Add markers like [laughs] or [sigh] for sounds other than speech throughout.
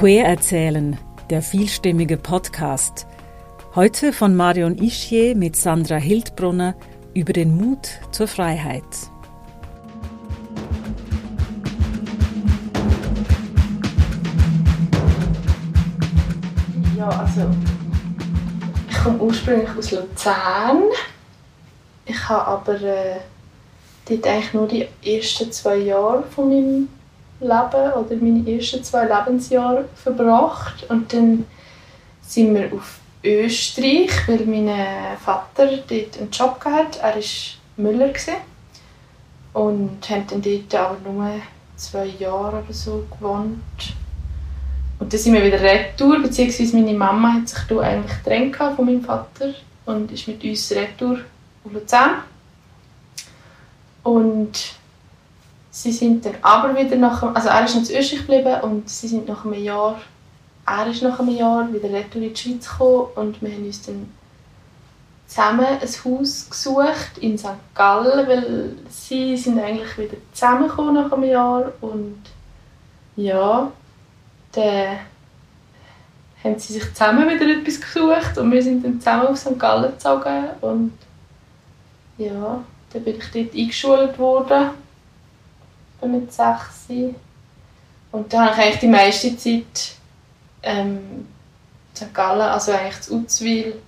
Queer erzählen, der vielstimmige Podcast. Heute von Marion Ischier mit Sandra Hildbrunner über den Mut zur Freiheit. Ja, also ich komme ursprünglich aus Luzern. Ich habe aber äh, dort eigentlich nur die ersten zwei Jahre von meinem Leben oder meine ersten zwei Lebensjahre verbracht. Und dann sind wir auf Österreich, weil mein Vater dort einen Job hatte. Er war Müller. Und haben dann dort aber nur zwei Jahre oder so gewohnt. Und dann sind wir wieder retour, beziehungsweise meine Mama hat sich da eigentlich getrennt von meinem Vater und ist mit uns retour auf Luzern. Und Sie sind dann aber wieder nach, also er ist in Österreich geblieben und sie sind nach einem Jahr, er ist nach einem Jahr wieder retour in die Schweiz gekommen und wir haben uns dann zusammen ein Haus gesucht in St. Gallen, weil sie sind eigentlich wieder zusammengekommen nach einem Jahr und ja, dann haben sie sich zusammen wieder etwas gesucht und wir sind dann zusammen auf St. Gallen gezogen und ja, dann bin ich dort eingeschult worden mit sechs. Und da habe ich eigentlich die meiste Zeit ähm, St. Gallen, also eigentlich zu Uzwil,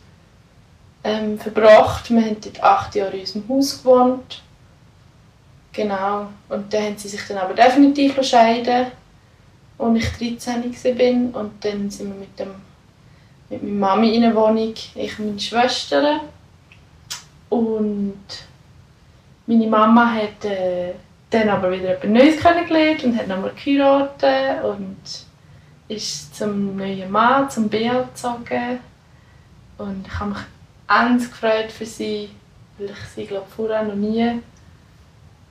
ähm, verbracht. Wir haben dort acht Jahre in unserem Haus gewohnt. Genau. Und dann haben sie sich dann aber definitiv scheiden, als ich 13 war. Und dann sind wir mit, dem, mit meiner Mami in einer Wohnung, ich und meine Schwestern. Und meine Mama hat... Äh, dann aber wieder etwas Neues kennengelernt und hat nochmal geheiratet und ist zum neuen Mann, zum Bea gezogen. Und ich habe mich ends gefreut für sie, weil ich sie glaube vorher noch nie,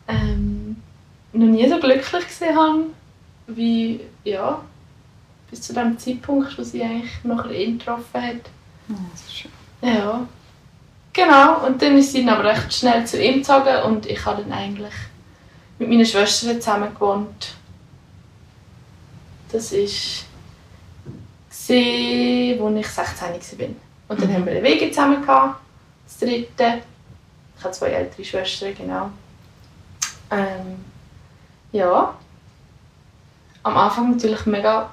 ähm, noch nie so glücklich gesehen habe, wie ja, bis zu dem Zeitpunkt, wo sie eigentlich nachher ihn getroffen hat. Ja, das ist schön. Ja, genau. Und dann ist sie dann aber recht schnell zu ihm gezogen und ich habe dann eigentlich mit meiner Schwester zusammen gewohnt. Das war, als ich 16 war. Und dann mhm. haben wir eine Wege zusammen, das dritte. Ich habe zwei ältere Schwestern, genau. Ähm, ja. Am Anfang natürlich mega,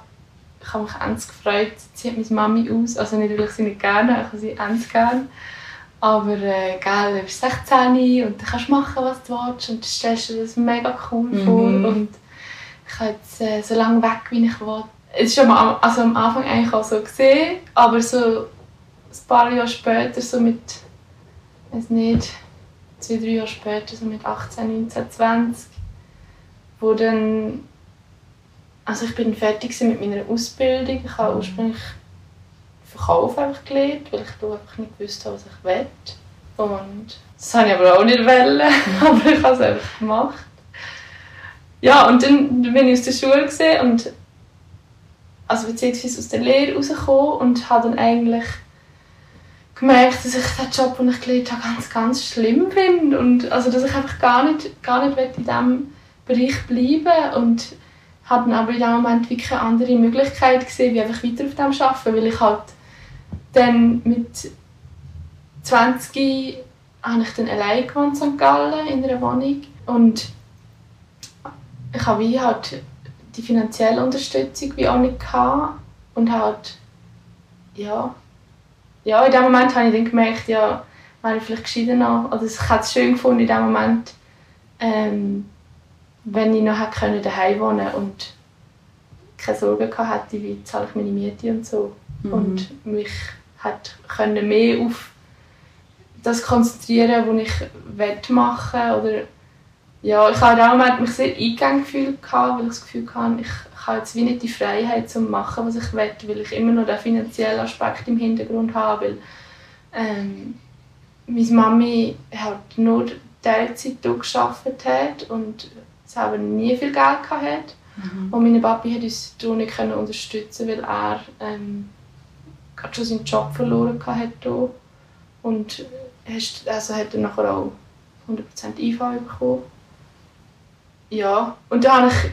ich habe mich ernst gefreut, sie hat meine Mami aus, also nicht, weil ich sie nicht gerne, ich habe sie ernst gerne. Aber äh, gell, du bist 16 und du kannst machen, was du willst und du stellst dir das mega cool mhm. vor und ich kann jetzt äh, so lange weg, wie ich will. Es war am, also am Anfang eigentlich auch so gesehen, aber so ein paar Jahre später, so mit, weiß nicht, zwei, drei Jahre später, so mit 18, 19, 20, wo dann, also ich bin fertig mit meiner Ausbildung. Ich habe mhm. ursprünglich Verkauf einfach gelernt, weil ich einfach nicht wusste, was ich will. Und das wollte ich aber auch nicht wollen, [laughs] aber ich habe es einfach gemacht. Ja, und dann bin ich aus der Schule gesehen und also beziehungsweise aus der Lehre rausgekommen und habe dann eigentlich gemerkt, dass ich den Job, den ich gelernt habe, ganz, ganz schlimm finde und also, dass ich einfach gar nicht, gar nicht in diesem Bereich bleiben und habe dann aber in dem Moment wirklich eine andere Möglichkeit gesehen, wie einfach weiter auf dem arbeiten, weil ich halt dann mit 20 habe ich dann allein gewohnt in St. Gallen in einer Wohnung und ich habe wie halt die finanzielle Unterstützung wie auch nicht gehabt und halt ja ja in dem Moment habe ich dann gemerkt ja wäre ich vielleicht gescheiter noch also ich hätte es schön gefunden in dem Moment ähm, wenn ich noch hätte daheim wohnen und keine Sorgen gehabt hätte wie zahle ich meine Miete und so mhm. und mich hat können mehr auf das konzentrieren, was ich machen oder ja, ich habe auch mich sehr eingegangen gefühlt, weil ich das Gefühl hatte, ich habe jetzt wie nicht die Freiheit zu machen, was ich will, weil ich immer noch den finanziellen Aspekt im Hintergrund habe, weil ähm, meine Mami hat nur Teilzeit gearbeitet hat und selber nie viel Geld hatte. Mhm. Und mein Papi hat uns nicht unterstützen weil er ähm, gerade schon seinen Job verloren hatte und also hat er nachher auch 100% IV bekommen. Ja, und da habe ich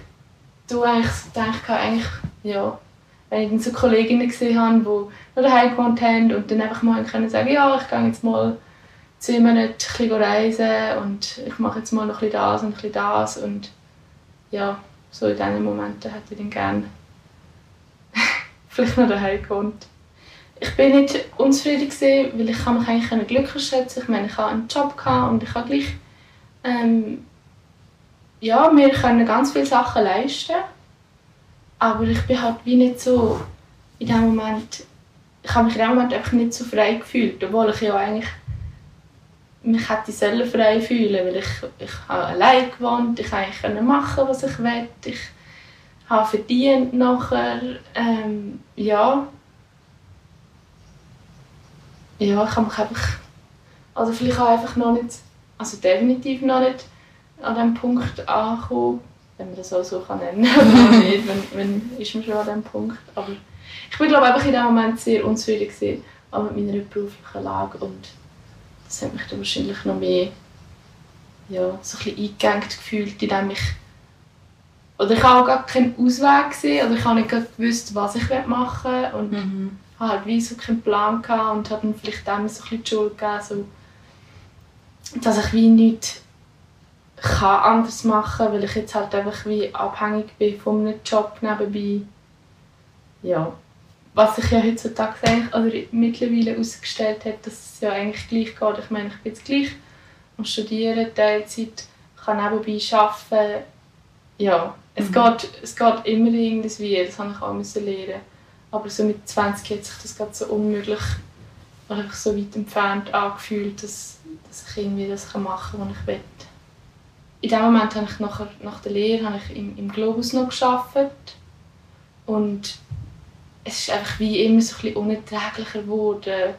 da eigentlich gedacht, eigentlich, ja, wenn ich dann so Kolleginnen gesehen habe, die noch daheim gewohnt haben und dann einfach mal können sagen, ja, ich gehe jetzt mal zwei Monate ein bisschen reisen und ich mache jetzt mal noch ein das und ein das und ja, so in diesen Momenten hätte ich dann gerne [laughs] vielleicht noch daheim gewohnt. Ich bin nicht unzufrieden gewesen, weil ich mich eigentlich glücklich schätzen. Ich meine, ich hatte einen Job und ich habe gleich ähm, ja, wir können ganz viele Sachen leisten, aber ich bin halt wie nicht so in dem Moment, ich habe mich in dem Moment einfach nicht so frei gefühlt, obwohl ich ja eigentlich mich hätte sollen frei fühlen, weil ich, ich habe allein gewohnt, ich konnte machen, was ich will, ich habe verdient nachher, ähm, ja. Ja, ich habe mich einfach, also vielleicht auch einfach noch nicht, also definitiv noch nicht an diesem Punkt angekommen, wenn man das auch so kann nennen kann. [laughs] nicht, wenn, wenn ist man schon an diesem Punkt. Aber ich bin glaube einfach in dem Moment sehr unzufrieden gewesen, auch mit meiner beruflichen Lage und das hat mich dann wahrscheinlich noch mehr ja, so ein bisschen eingegangen gefühlt, indem ich oder ich habe auch gar keinen Ausweg gesehen oder ich habe nicht gewusst, was ich machen will und mhm. Habe halt wie so keinen Plan gehabt und habe dann vielleicht dem so ein bisschen die Schuld gegeben, so, dass ich wie nichts kann anders machen, weil ich jetzt halt einfach wie abhängig bin von einem Job nebenbei. Ja, was sich ja heutzutage eigentlich, oder mittlerweile herausgestellt hat, dass es ja eigentlich gleich geht. Ich meine, ich bin jetzt gleich am Studieren, Teilzeit, kann nebenbei arbeiten. Ja, es, mhm. geht, es geht immer irgendwie, das habe ich auch müssen lernen. Aber so mit 20 hat sich das gerade so unmöglich oder so weit entfernt angefühlt, dass, dass ich irgendwie das machen kann, was ich will in dem Moment habe ich nachher, nach der Lehre habe ich im, im Globus noch gearbeitet. und es ist einfach wie immer so ein unerträglicher geworden,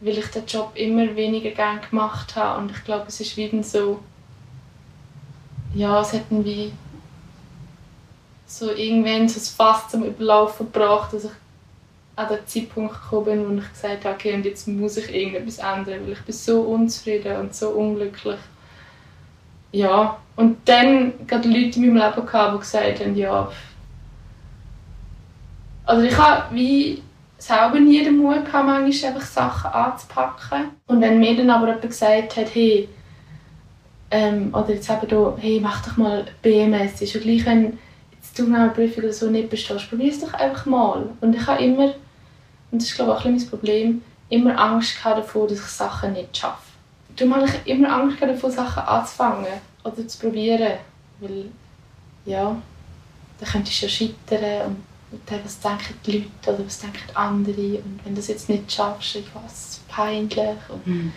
weil ich den Job immer weniger gerne gemacht habe und ich glaube, es ist wieder so, ja, es hat wie so irgendwann so das Fass zum Überlaufen gebracht, dass ich an den Zeitpunkt gekommen bin, wo ich gesagt habe, okay, und jetzt muss ich irgendetwas ändern, weil ich bin so unzufrieden und so unglücklich ja, und dann gerade Leute in meinem Leben gehabt, die gesagt haben, ja, also ich habe wie selber nie den Mut gehabt, manchmal einfach Sachen anzupacken. Und wenn mir dann aber jemand gesagt hat, hey, ähm, oder jetzt eben hier, hey, mach doch mal BMS, ist ja gleich, wenn jetzt du eine Prüfung oder so nicht bestehst, probier es doch einfach mal. Und ich habe immer, und das ist glaube ich auch ein mein Problem, immer Angst gehabt davor, dass ich Sachen nicht schaffe. Darum habe ich immer Angst davor, Sachen anzufangen oder zu probieren. Weil, ja, dann könntest du ja scheitern und, und dann, was denken die Leute oder was denken andere und wenn du das jetzt nicht schaffst, ist was peinlich. Und, mhm.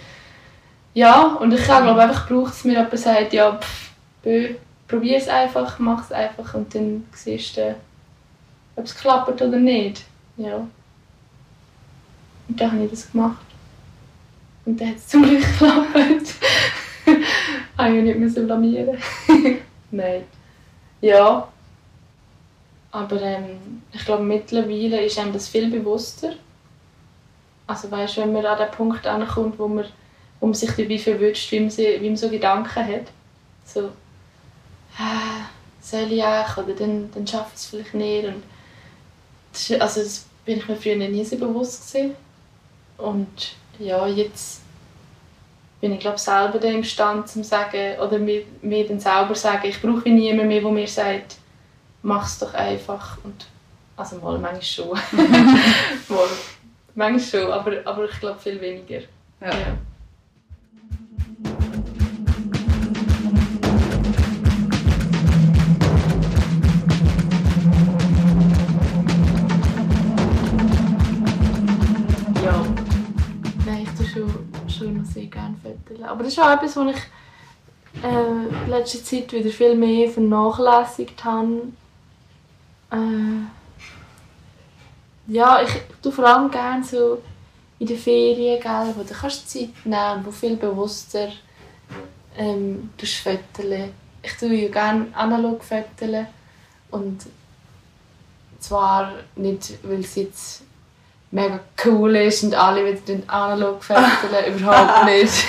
Ja, und ich glaube einfach, braucht es mir jemand sagt, ja, pff, probier es einfach, mach es einfach und dann siehst du, ob es klappt oder nicht. Ja. Und dann habe ich das gemacht. Und dann hat es zum Glück [laughs] geklappt. habe ich nicht müssen blamieren. [laughs] Nein. Ja. Aber ähm, ich glaube, mittlerweile ist einem das viel bewusster. Also weißt, wenn man an den Punkt ankommt, wo man, wo man sich dabei verwünscht, wie man, wie man so Gedanken hat. So, soll ich auch? Oder dann, dann schaffe ich es vielleicht nicht. Und das, also das bin ich mir früher nie so bewusst gewesen. Und ja, jetzt bin ich glaube selber dann imstande zu sagen oder mir, mir dann selber sagen, ich brauche niemanden mehr, der mir sagt, mach es doch einfach und also mal manchmal schon, [laughs] mal, manchmal schon, aber, aber ich glaube viel weniger. Ja. ja. Aber das ist auch etwas, was ich äh, in letzter Zeit wieder viel mehr vernachlässigt habe. Äh, ja, ich tue vor allem gerne so in den Ferien, gell, wo du kannst Zeit nehmen wo viel bewusster ähm, föteln. Ich tue ja gerne analog föteln und zwar nicht, weil es jetzt mega cool ist und alle wieder analog festeln, [laughs] überhaupt nicht.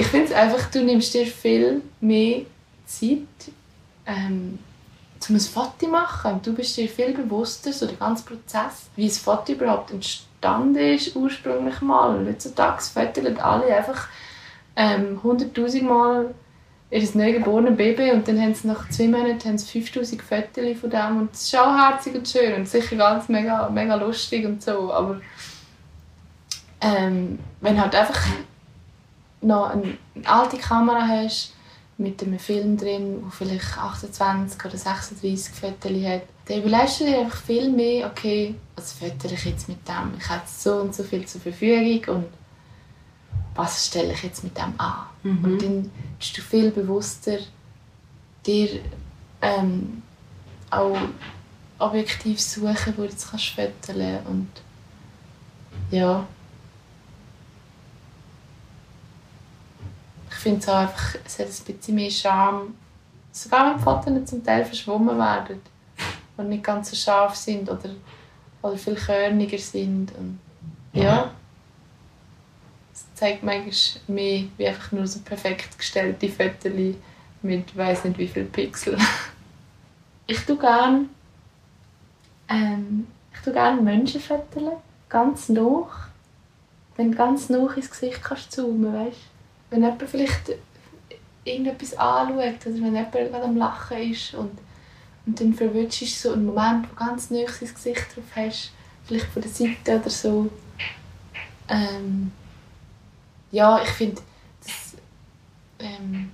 Ich finde es einfach, du nimmst dir viel mehr Zeit, ähm, um ein Foto machen. Du bist dir viel bewusster, so der ganze Prozess, wie ein Foto überhaupt entstanden ist, ursprünglich mal. Und heutzutage fotografieren alle einfach ähm, 100'000 Mal ihr neugeborenes Baby und dann haben sie nach zwei Monaten haben sie 5000 Fotos von dem und es ist auch herzig und schön und sicher ganz mega, mega lustig und so, aber ähm, wenn halt einfach noch eine, alte Kamera hast, mit einem Film drin, der vielleicht 28 oder 36 Fotos hat, dann überlegst du dir einfach viel mehr, okay, was fotere ich jetzt mit dem? Ich habe so und so viel zur Verfügung und was stelle ich jetzt mit dem an? Mhm. Und dann bist du viel bewusster, dir ähm, auch objektiv suchen, wo du jetzt kannst fotografieren und ja, finde es auch einfach, es hat ein bisschen mehr Charme. Sogar wenn die Fotos zum Teil verschwommen werden und nicht ganz so scharf sind oder, oder viel körniger sind. Und, ja. Es zeigt manchmal mehr wie einfach nur so perfekt gestellte Fotos mit weiß nicht wie viel Pixel. [laughs] ich tue gerne ähm, ich tue gerne Menschen fotografieren, ganz nah. Wenn du ganz nah ins Gesicht kannst zoomen, weißt wenn jemand vielleicht irgendetwas anschaut oder wenn jemand gerade am Lachen ist und, und dann verwünschst du so einen Moment, wo ganz nah ins Gesicht drauf hast, vielleicht von der Seite oder so. Ähm, ja, ich finde, das ähm,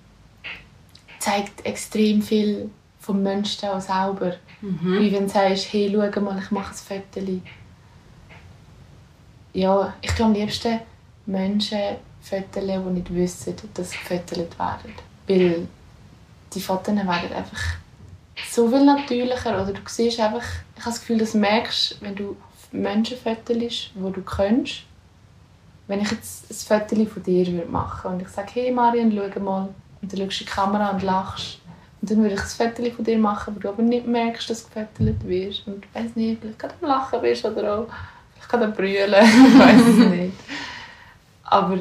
zeigt extrem viel vom Menschen auch selber. Mhm. Wie wenn du sagst, hey, schau mal, ich mache ein Foto. Ja, ich glaube am liebsten Menschen Fotos, die nicht wissen, dass sie gefotogt werden. Weil die Fotos werden einfach so viel natürlicher. Oder du siehst einfach, ich habe das Gefühl, das merkst wenn du Menschen fotost, die du kennst. Wenn ich jetzt ein Foto von dir machen würde und ich sage, hey Marian, schau mal. Und dann schaust du in die Kamera und lachst. Und dann würde ich ein Foto von dir machen, wo du aber nicht merkst, dass du gefotogt wirst. Und ich weiß nicht, vielleicht gerade am Lachen bist oder auch vielleicht gerade am Brüllen. [laughs] ich weiß es nicht. Aber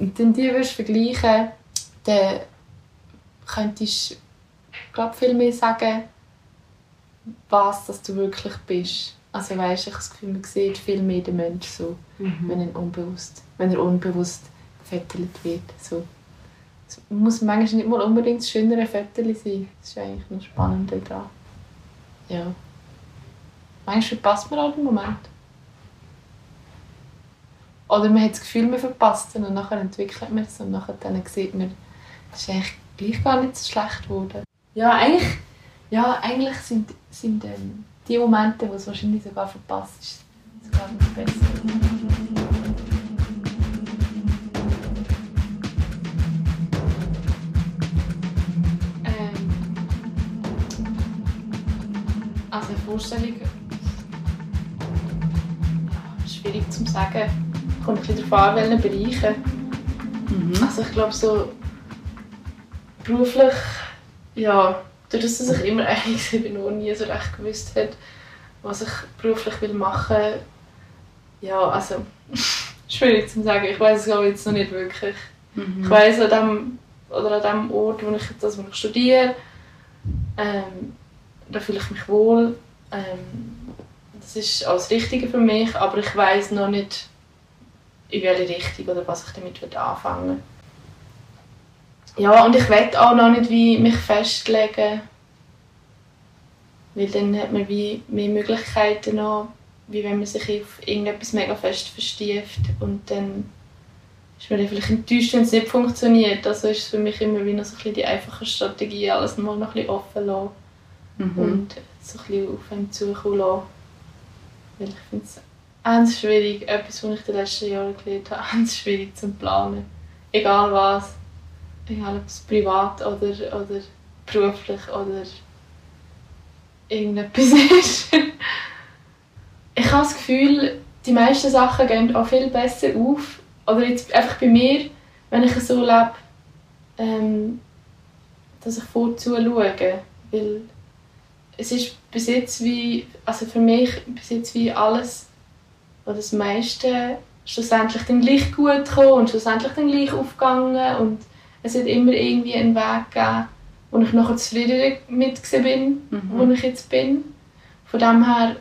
und dann die würdest vergleichen, dann könntest du viel mehr sagen, was dass du wirklich bist. Also weißt, ich habe das Gefühl, man sieht viel mehr den Menschen so, mhm. wenn, er unbewusst, wenn er unbewusst gefüttert wird. So. Es muss manchmal nicht mal unbedingt das schönere Foto sein. Das ist eigentlich noch spannender daran. Ja. Manchmal verpasst man auch den Moment. Oder man hat das Gefühl, man verpasst es und nachher entwickelt man es und nachher dann sieht man, es ist eigentlich gleich gar nicht so schlecht geworden. Ja, eigentlich, ja, eigentlich sind, sind ähm, die Momente, wo es wahrscheinlich sogar verpasst ist, sogar noch besser. Ähm, also Vorstellung schwierig zu sagen kommt bisschen darauf an, welchen Bereichen. Mhm. Also ich glaube so beruflich, ja, dadurch, dass ich immer einig bin und nie so recht gewusst hat, was ich beruflich will machen will, ja, also [laughs] schwierig zu sagen. Ich weiß es auch jetzt noch nicht wirklich. Mhm. Ich weiß an dem oder an dem Ort, wo ich das, wo ich studiere, ähm, da fühle ich mich wohl. Ähm, das ist alles Richtige für mich, aber ich weiß noch nicht, in welche Richtung oder was ich damit anfangen Ja, und ich will auch noch nicht wie mich festlegen, weil dann hat man wie mehr Möglichkeiten noch, wie wenn man sich auf irgendetwas mega fest verstieft und dann ist man dann vielleicht enttäuscht, wenn es nicht funktioniert. Also ist es für mich immer wie noch so ein bisschen die einfache Strategie, alles mal noch ein bisschen offen lassen mhm. und so ein bisschen auf einem zukommen lassen. Weil ich finde ganz schwierig, etwas, was ich in den letzten Jahren gelernt habe, [laughs] ganz schwierig zu planen. Egal was. Egal ob es privat oder, oder beruflich oder irgendetwas [laughs] ist. ich habe das Gefühl, die meisten Sachen gehen auch viel besser auf. Oder jetzt einfach bei mir, wenn ich so lebe, ähm, dass ich vorzuschauen. Weil es ist bis jetzt wie, also für mich bis jetzt wie alles wo das meiste schlussendlich dann gleich gut gekommen und schlussendlich dann gleich aufgegangen und es hat immer irgendwie einen Weg gegeben, wo ich nachher zufrieden mit bin, mhm. wo ich jetzt bin. Von dem her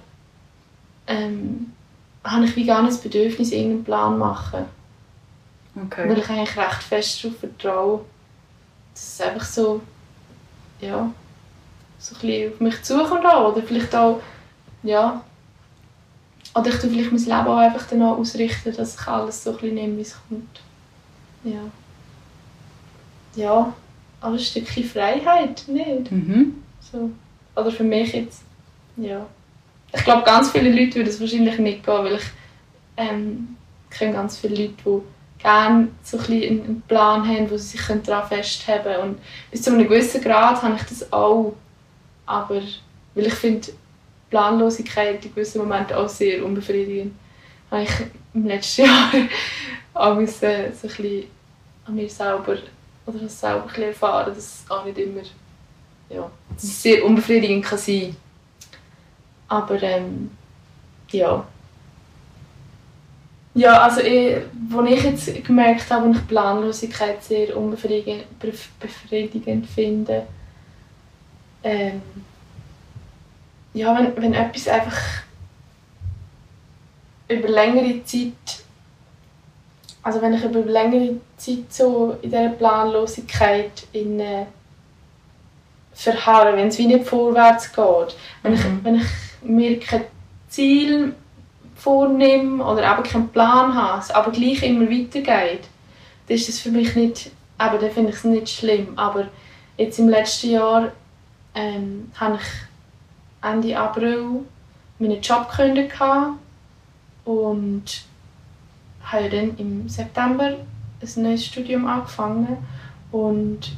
ähm, habe ich wie gar nicht das Bedürfnis, irgendeinen Plan zu machen. Okay. Weil ich eigentlich recht fest darauf vertraue, dass es einfach so, ja, so ein bisschen auf mich zukommt oder vielleicht auch, ja, oder ich tue vielleicht mein Leben auch einfach danach ausrichten, dass ich alles so ein bisschen nehme, wie es kommt. Ja. Ja, aber ein Stückchen Freiheit, nicht? Mhm. So. Oder für mich jetzt, ja. Ich glaube, ganz viele Leute würden es wahrscheinlich nicht gehen, weil ich ähm, kenne ganz viele Leute, die gerne so ein bisschen einen Plan haben, wo sie sich daran festhalten können. Und bis zu einem gewissen Grad habe ich das auch. Aber weil ich finde, Planlosigkeit in gewissen Momenten auch sehr unbefriedigend. Habe ich im letzten [laughs] Jahr auch müssen, so ein bisschen an mir selber oder das selber erfahren, dass es auch nicht immer ja, dass es sehr unbefriedigend kann sein. Aber ähm, ja, ja, also ich, wo ich jetzt gemerkt habe, dass ich Planlosigkeit sehr unbefriedigend finde, ähm, ja, wenn, wenn etwas einfach über längere Zeit, also wenn ich über längere Zeit so in dieser Planlosigkeit in, äh, verharre, wenn es wie nicht vorwärts geht, wenn, ich, mhm. wenn ich mir kein Ziel vornehme oder eben keinen Plan habe, aber gleich immer weitergeht, dann ist das für mich nicht, aber dann finde ich es nicht schlimm. Aber jetzt im letzten Jahr ähm, habe ich Ende April meinen Job gekündigt und habe dann im September ein neues Studium angefangen und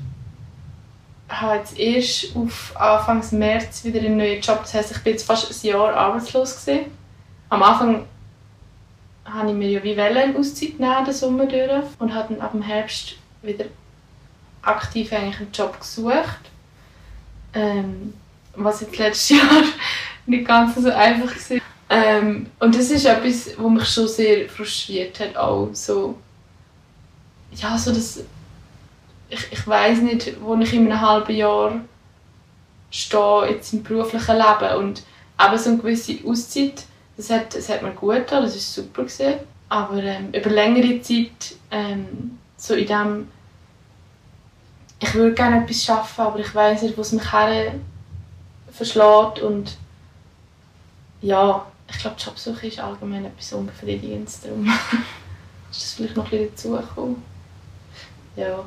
habe jetzt erst auf Anfang März wieder einen neuen Job. Das heisst, ich bin jetzt fast ein Jahr arbeitslos gewesen am Anfang habe ich mir ja wie eine Auszeit nehmen, den Sommer durch und habe dann ab dem Herbst wieder aktiv eigentlich einen Job gesucht. Ähm, was jetzt letztes Jahr [laughs] nicht ganz so einfach war. Ähm, und das ist etwas, was mich schon sehr frustriert hat, auch so, ja, so das, ich, ich weiß nicht, wo ich in einem halben Jahr stehe, jetzt im beruflichen Leben und eben so eine gewisse Auszeit das hat, das hat mir gut getan, das war super. Gewesen. Aber ähm, über längere Zeit, ähm, so in dem, ich würde gerne etwas schaffen, aber ich weiß nicht, wo es mich her verschlägt und ja, ich glaube, Jobsuche ist allgemein etwas Unbefriedigendes, darum [laughs] ist das vielleicht noch ein bisschen dazugekommen. Ja.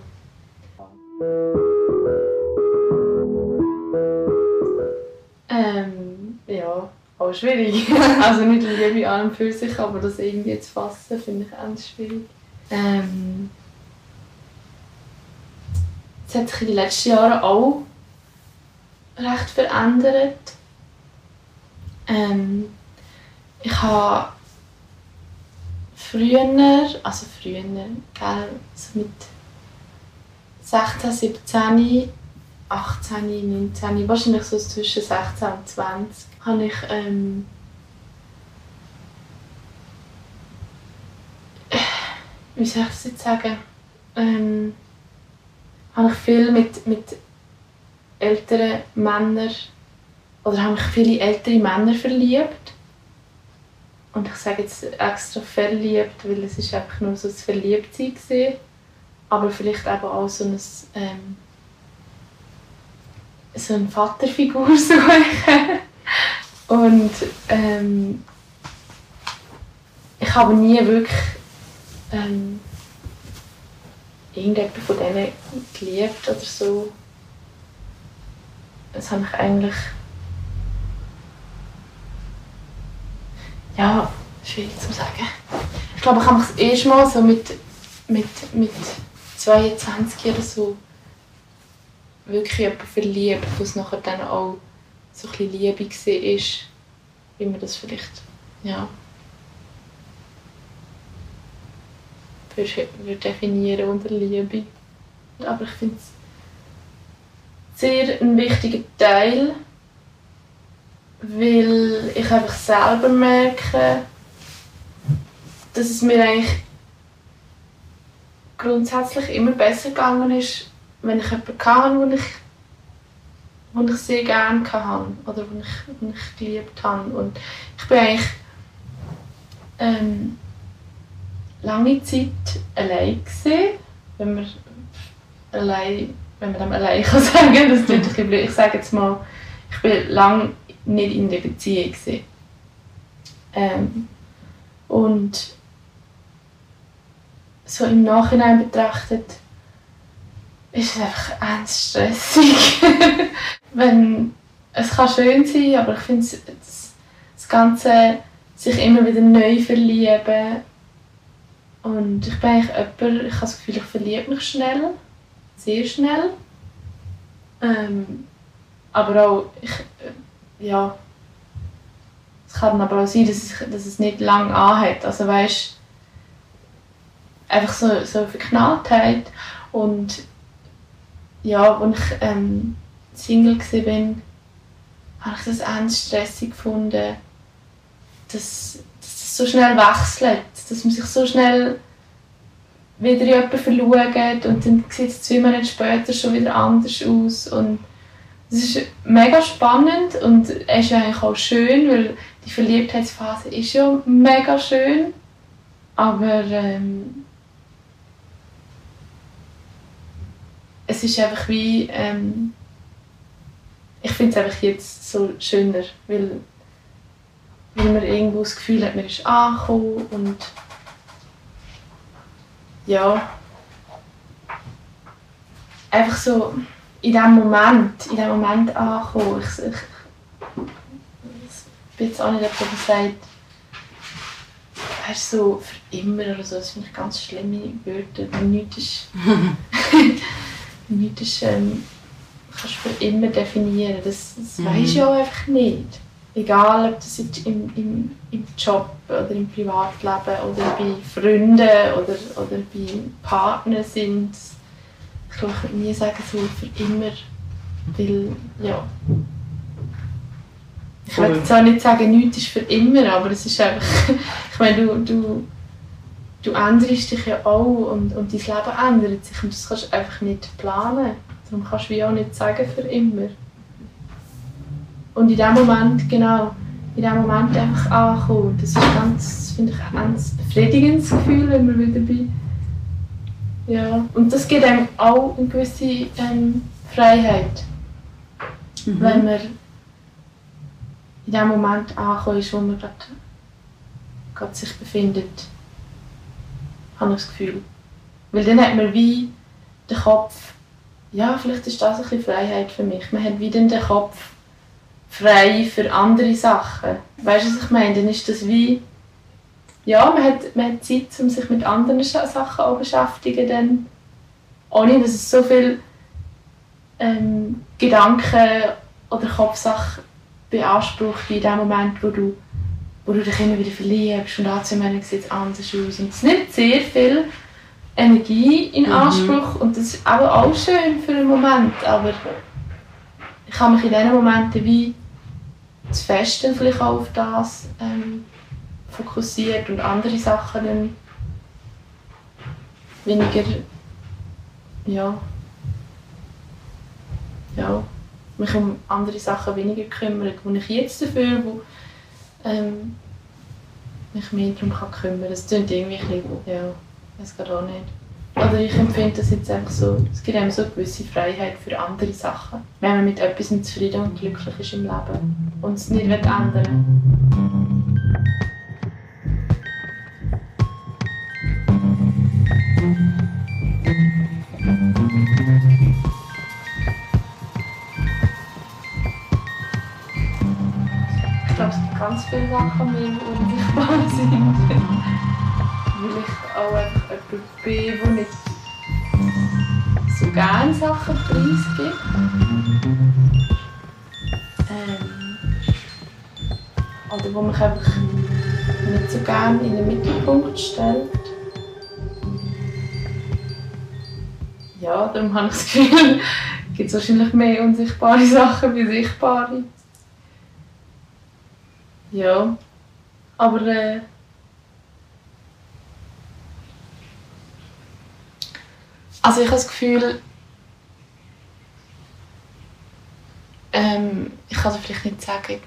Ähm, ja, auch schwierig. [laughs] also nicht Liebe an und für sich, aber das irgendwie zu fassen, finde ich ganz schwierig. Ähm, das hat sich in den letzten Jahren auch recht verändert. Ähm, ich habe früher, also früher, gell, so mit 16, 17, 18, 19, wahrscheinlich so zwischen 16 und 20, habe ich ähm, wie soll ich das jetzt sagen, ähm, habe ich viel mit, mit älteren Männern oder habe mich viele ältere Männer verliebt. Und ich sage jetzt extra verliebt, weil es ist einfach nur so ein Verliebtsein war. Aber vielleicht eben auch so ein, ähm, so eine Vaterfigur [laughs] suchen. Und ähm, ich habe nie wirklich ähm, irgendjemanden von denen geliebt oder so. Das habe ich eigentlich. Ja, schwierig zu sagen. Ich glaube, ich habe mich das erste Mal so mit, mit, mit 22 oder so wirklich jemanden verliebt, was nachher dann auch so ein Liebe war, wie man das vielleicht ja, würde definieren unter Liebe. Aber ich finde es sehr ein wichtiger Teil, weil ich einfach selber merke, dass es mir eigentlich grundsätzlich immer besser gegangen ist, wenn ich jemanden hatte, wo ich die ich sehr gerne hatte oder die ich, die ich geliebt habe. Und ich bin eigentlich ähm, lange Zeit allein gewesen, wenn man allein, wenn man dem allein [laughs] kann sagen, das klingt ein blöd. Ich sage jetzt mal, ich bin lange nicht in der Beziehung. Ähm, und so im Nachhinein betrachtet ist es einfach ernst stressig. [laughs] Wenn, es kann schön sein, aber ich finde das, das Ganze sich immer wieder neu verlieben und ich bin eigentlich jemand, ich habe das Gefühl, ich verliebe mich schnell, sehr schnell. Ähm, aber auch, ich, äh, ja, es kann aber auch sein, dass es, dass es nicht lange anhat. Also weißt, einfach so, so Verknalltheit und ja, als ich ähm, Single war, habe ich das ernst stressig gefunden, dass, dass das so schnell wechselt, dass man sich so schnell wieder jemanden verschaut und dann sieht es zwei Monate später schon wieder anders aus. Und es ist mega spannend und es ist eigentlich auch schön, weil die Verliebtheitsphase ist ja mega schön, aber ähm, es ist einfach wie ähm, ich finde es einfach jetzt so schöner, weil, weil man irgendwo das Gefühl hat, man ist angekommen und ja einfach so in diesem Moment, in dem Moment ankommen. Ich, ich, ich bin jetzt auch nicht jemand, der sagt, weißt so für immer oder so, das finde ich ganz schlimme Wörter. Nichts ist, [laughs] nichts ist ähm, kannst für immer definieren. Das, das mhm. weisst du ja einfach nicht. Egal, ob das jetzt im, im, im Job oder im Privatleben oder bei Freunden oder, oder bei Partnern sind ich würde nie sagen, so für immer, weil, ja. Ich will jetzt auch nicht sagen, nichts ist für immer, aber es ist einfach, [laughs] ich meine, du, du, du änderst dich ja auch und, und dein Leben ändert sich und das kannst du einfach nicht planen. Darum kannst du wie auch nicht sagen, für immer. Und in dem Moment, genau, in dem Moment einfach ankommen, das ist ganz, finde ich, ein ganz befriedigendes Gefühl, wenn man wieder bei ja, und das gibt einem auch eine gewisse ähm, Freiheit. Mhm. Wenn man in dem Moment angekommen ist, wo man gerade sich befindet, habe ich das Gefühl. Weil dann hat man wie den Kopf, ja, vielleicht ist das ein bisschen Freiheit für mich. Man hat wieder den Kopf frei für andere Sachen. Weißt du, was ich meine? Dann ist das wie ja, man hat, man hat Zeit, um sich mit anderen Sachen auch beschäftigen, dann, ohne dass es so viel ähm, Gedanken oder Kopfsachen beansprucht in dem Moment, wo du, wo du dich immer wieder verliebst und anzunehmen sieht es anders aus. Und es nimmt sehr viel Energie in mhm. Anspruch mhm. und das ist aber auch schön für einen Moment, aber ich habe mich in diesen Momenten wie zu festen vielleicht auch auf das ähm, fokussiert und andere Sachen dann weniger ja ja mich um andere Sachen weniger kümmert, wo ich jetzt dafür wo, ähm, mich mehr darum kann kümmern. Das klingt irgendwie ein bisschen, ja, es geht auch nicht. Oder ich empfinde das jetzt einfach so, es gibt einem so eine gewisse Freiheit für andere Sachen, wenn man mit etwas zufrieden und glücklich ist im Leben und es nicht ändern will. ganz viele Sachen mehr unsichtbar [laughs] sind. Weil ich auch einfach jemand bin, der nicht so gerne Sachen preisgibt. Ähm, oder wo mich einfach nicht so gerne in den Mittelpunkt stellt. Ja, darum habe ich das Gefühl, [laughs] gibt es wahrscheinlich mehr unsichtbare Sachen wie sichtbare. Ja. Aber äh, also ich habe das Gefühl, ähm, ich kann vielleicht nicht sagen,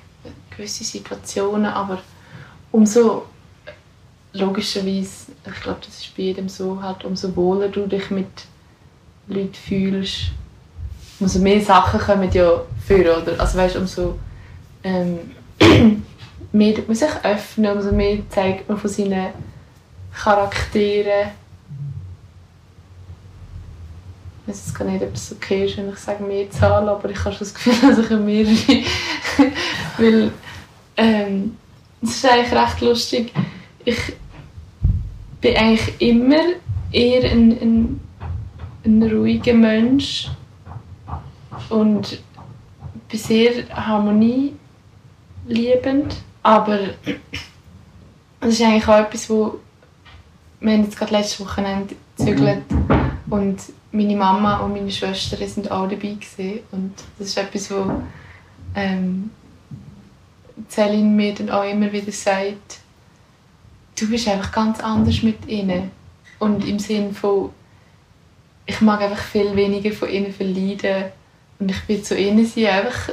gewisse Situationen, aber umso logischerweise, ich glaube, das ist bei jedem so, halt, umso wohler du dich mit Leuten fühlst, umso mehr Sachen kommen ja für, oder? Also weißt, umso ähm, [clears throat] mehr man sich öffnen, umso mehr zeigt man von seinen Charakteren. Ich weiß gar nicht, ob das okay ist, wenn ich sage mehr Zahlen, aber ich habe schon das Gefühl, [laughs] dass ich mehrere... [laughs] Weil ähm, es ist eigentlich recht lustig. Ich bin eigentlich immer eher ein, ein, ein ruhiger Mensch und bin sehr harmonieliebend, aber das ist eigentlich auch etwas, wo wir haben jetzt gerade letzte Wochenende gezügelt und meine Mama und meine Schwestern sind auch dabei gewesen. und das ist etwas, wo ähm, Celine mir dann auch immer wieder sagt, du bist einfach ganz anders mit ihnen. Und im Sinne von, ich mag einfach viel weniger von ihnen verleiden. Und ich bin zu ihnen sie einfach,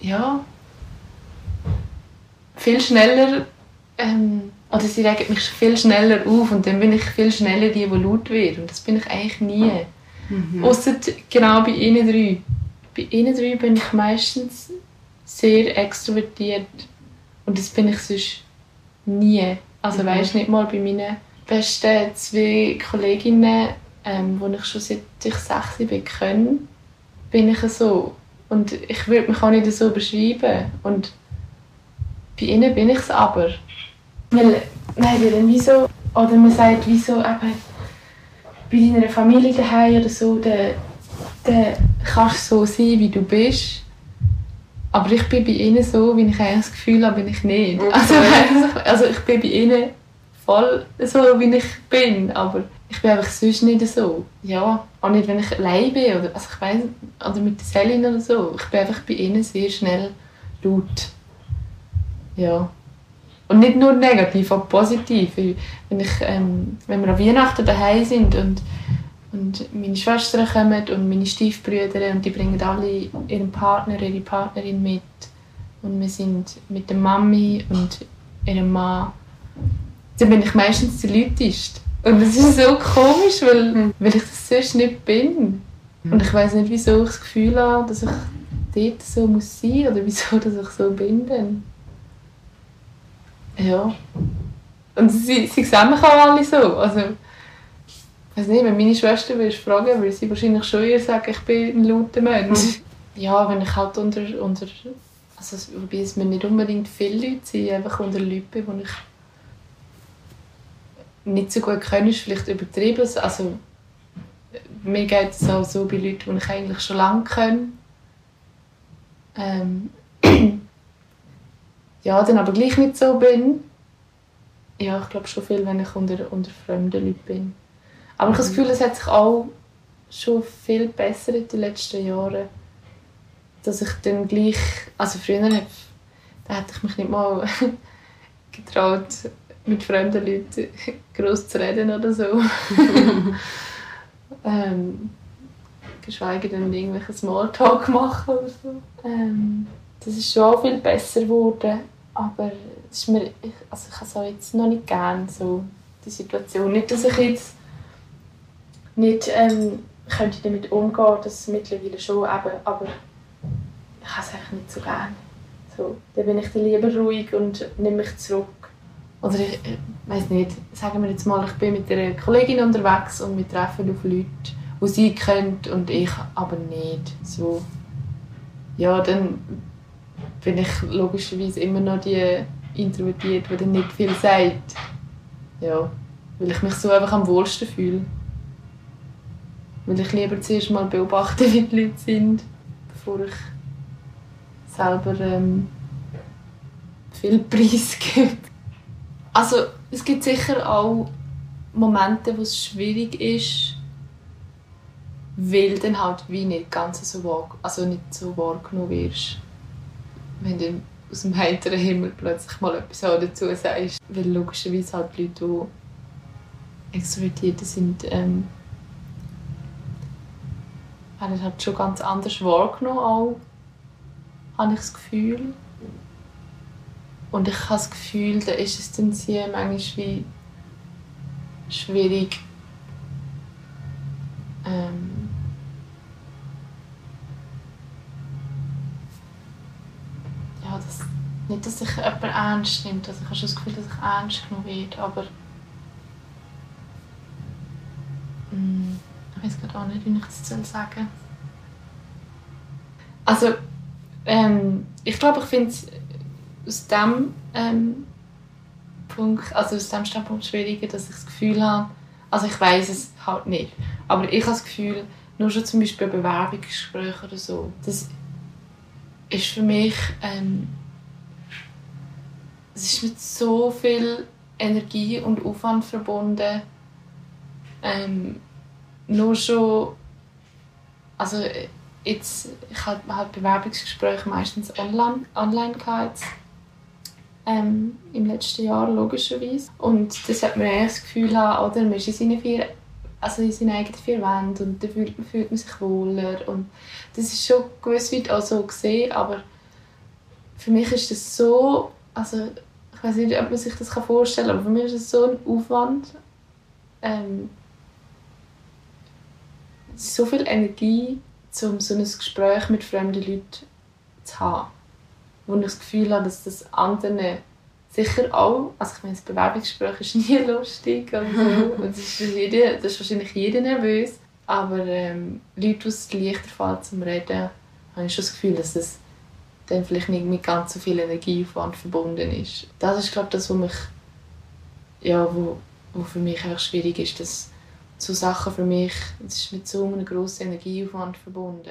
ja, viel schneller, ähm, oder sie regen mich viel schneller auf und dann bin ich viel schneller die, die laut wird. Und das bin ich eigentlich nie. Mhm. Außer genau bei ihnen drei. Bei ihnen drei bin ich meistens sehr extrovertiert. Und das bin ich sonst nie. Also mhm. weißt nicht mal bei meinen besten zwei Kolleginnen, ähm, wo ich schon seit ich sechs bin, kenne, bin ich so. Und ich würde mich auch nicht so beschreiben. Und bei ihnen bin ich es aber. Weil, nein, weil dann wieso, oder man sagt, wieso eben bei deiner Familie daheim oder so, dann, dann kannst du so sein, wie du bist. Aber ich bin bei ihnen so, wie ich eigentlich das Gefühl habe, bin ich nicht. Okay. Also, [laughs] also ich bin bei ihnen voll so, wie ich bin, aber ich bin einfach sonst nicht so. Ja, auch nicht, wenn ich allein bin oder, also ich weiss, oder mit der Selin oder so. Ich bin einfach bei ihnen sehr schnell laut. Ja. Und nicht nur negativ, auch positiv. Wenn, ich, ähm, wenn wir an Weihnachten daheim sind und und meine Schwestern kommen und meine Stiefbrüder und die bringen alle ihren Partner, ihre Partnerin mit. Und wir sind mit der Mami und ihrem Mann. Dann bin ich meistens die Leuteste. Und das ist so komisch, weil, mhm. weil ich das sonst nicht bin. Mhm. Und ich weiß nicht, wieso ich das Gefühl habe, dass ich dort so muss sein oder wieso dass ich so bin. Dann. Ja. Und sie, sie sehen mich auch alle so. Also, weiß nicht, wenn meine Schwester würdest fragen, würde sie wahrscheinlich schon eher sagen, ich bin ein lauter Mensch. [laughs] Ja, wenn ich halt unter, unter also wobei es mir nicht unbedingt viele Leute sind, einfach unter Leuten bin, die ich nicht so gut kenne, ist vielleicht übertrieben. Also mir geht es auch so bei Leuten, die ich eigentlich schon lange kenne. Ähm, [clears throat] ja, dann aber gleich nicht so bin. Ja, ich glaube schon viel, wenn ich unter, unter fremden Leuten bin. Aber ich habe das Gefühl, es hat sich auch schon viel besser in den letzten Jahren. Dass ich dann gleich, also früher da hätte ich mich nicht mal [laughs] getraut, mit fremden Leuten [laughs] groß zu reden oder so. [laughs] ähm, geschweige denn irgendwelchen Smalltalk machen oder so. Ähm, das ist schon viel besser geworden, aber es ist mir, ich, also ich habe es auch jetzt noch nicht gern, so die Situation. Nicht, dass ich jetzt nicht ähm, könnte damit umgehen, das mittlerweile schon, eben, aber ich habe es einfach nicht so gerne. So, dann bin ich dann lieber ruhig und nehme mich zurück. Oder ich, ich weiß nicht, sagen wir jetzt mal, ich bin mit einer Kollegin unterwegs und wir treffen auf Leute, die sie kennt und ich aber nicht. So, ja, dann bin ich logischerweise immer noch die introvertiert, die dann nicht viel sagt. Ja, weil ich mich so einfach am wohlsten fühle. Weil ich lieber zuerst mal beobachte, [laughs] wie die Leute sind, bevor ich selber ähm, viel Preis [laughs] gebe. Also es gibt sicher auch Momente, wo es schwierig ist, weil dann halt wie nicht ganz so, wahr, also nicht so wahrgenommen wirst. Wenn du aus dem heiteren Himmel plötzlich mal etwas dazu sagst. Weil logischerweise halt Leute, die extrovertiert sind, ähm, ich halt schon ganz anders wahrgenommen auch, habe ich das Gefühl. Und ich habe das Gefühl, da ist es dann sehr manchmal wie schwierig, ähm, nicht, dass sich jemand ernst nimmt. Also ich habe schon das Gefühl, dass ich ernst genommen werde, aber mh, hm, ich weiß gerade auch nicht, wie ich das sagen soll. Also, ähm, ich glaube, ich finde es aus dem ähm, Punkt, also aus dem Standpunkt schwieriger, dass ich das Gefühl habe, also ich weiß es halt nicht, aber ich habe das Gefühl, nur schon zum Beispiel Bewerbungsgespräche oder so, das ist für mich, ähm, es ist mit so viel Energie und Aufwand verbunden, ähm, nur schon, also jetzt, ich habe halt Bewerbungsgespräche meistens online, online gehabt, ähm, im letzten Jahr logischerweise. Und das hat man eher das Gefühl haben, oder man ist in seinen vier, also in seinen eigenen vier Wänden und da fühlt, fühlt man sich wohler und das ist schon gewiss weit auch so gesehen, aber für mich ist das so, also ich weiß nicht, ob man sich das vorstellen kann, aber für mich ist das so ein Aufwand, ähm, so viel Energie, um so ein Gespräch mit fremden Leuten zu haben. Wo ich das Gefühl habe, dass das anderen sicher auch, also ich meine, das Bewerbungsgespräch ist [laughs] nie lustig so, und das ist, das ist wahrscheinlich jeder nervös, aber ähm, Leute, die es leichter fällt zum Reden, habe ich schon das Gefühl, dass es dann vielleicht nicht mit ganz so viel Energieaufwand verbunden ist. Das ist, glaube ich, das, was mich, ja, wo, wo für mich auch schwierig ist, dass so Sachen für mich, es ist mit so einem grossen Energieaufwand verbunden.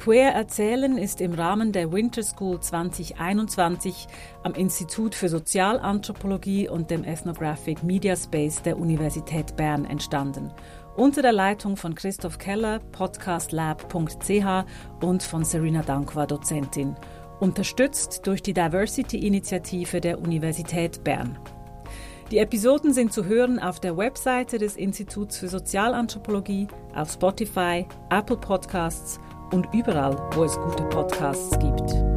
Queer Erzählen ist im Rahmen der Winter School 2021 am Institut für Sozialanthropologie und dem Ethnographic Media Space der Universität Bern entstanden. Unter der Leitung von Christoph Keller, podcastlab.ch und von Serena Dankwa, Dozentin. Unterstützt durch die Diversity-Initiative der Universität Bern. Die Episoden sind zu hören auf der Webseite des Instituts für Sozialanthropologie, auf Spotify, Apple Podcasts und überall, wo es gute Podcasts gibt.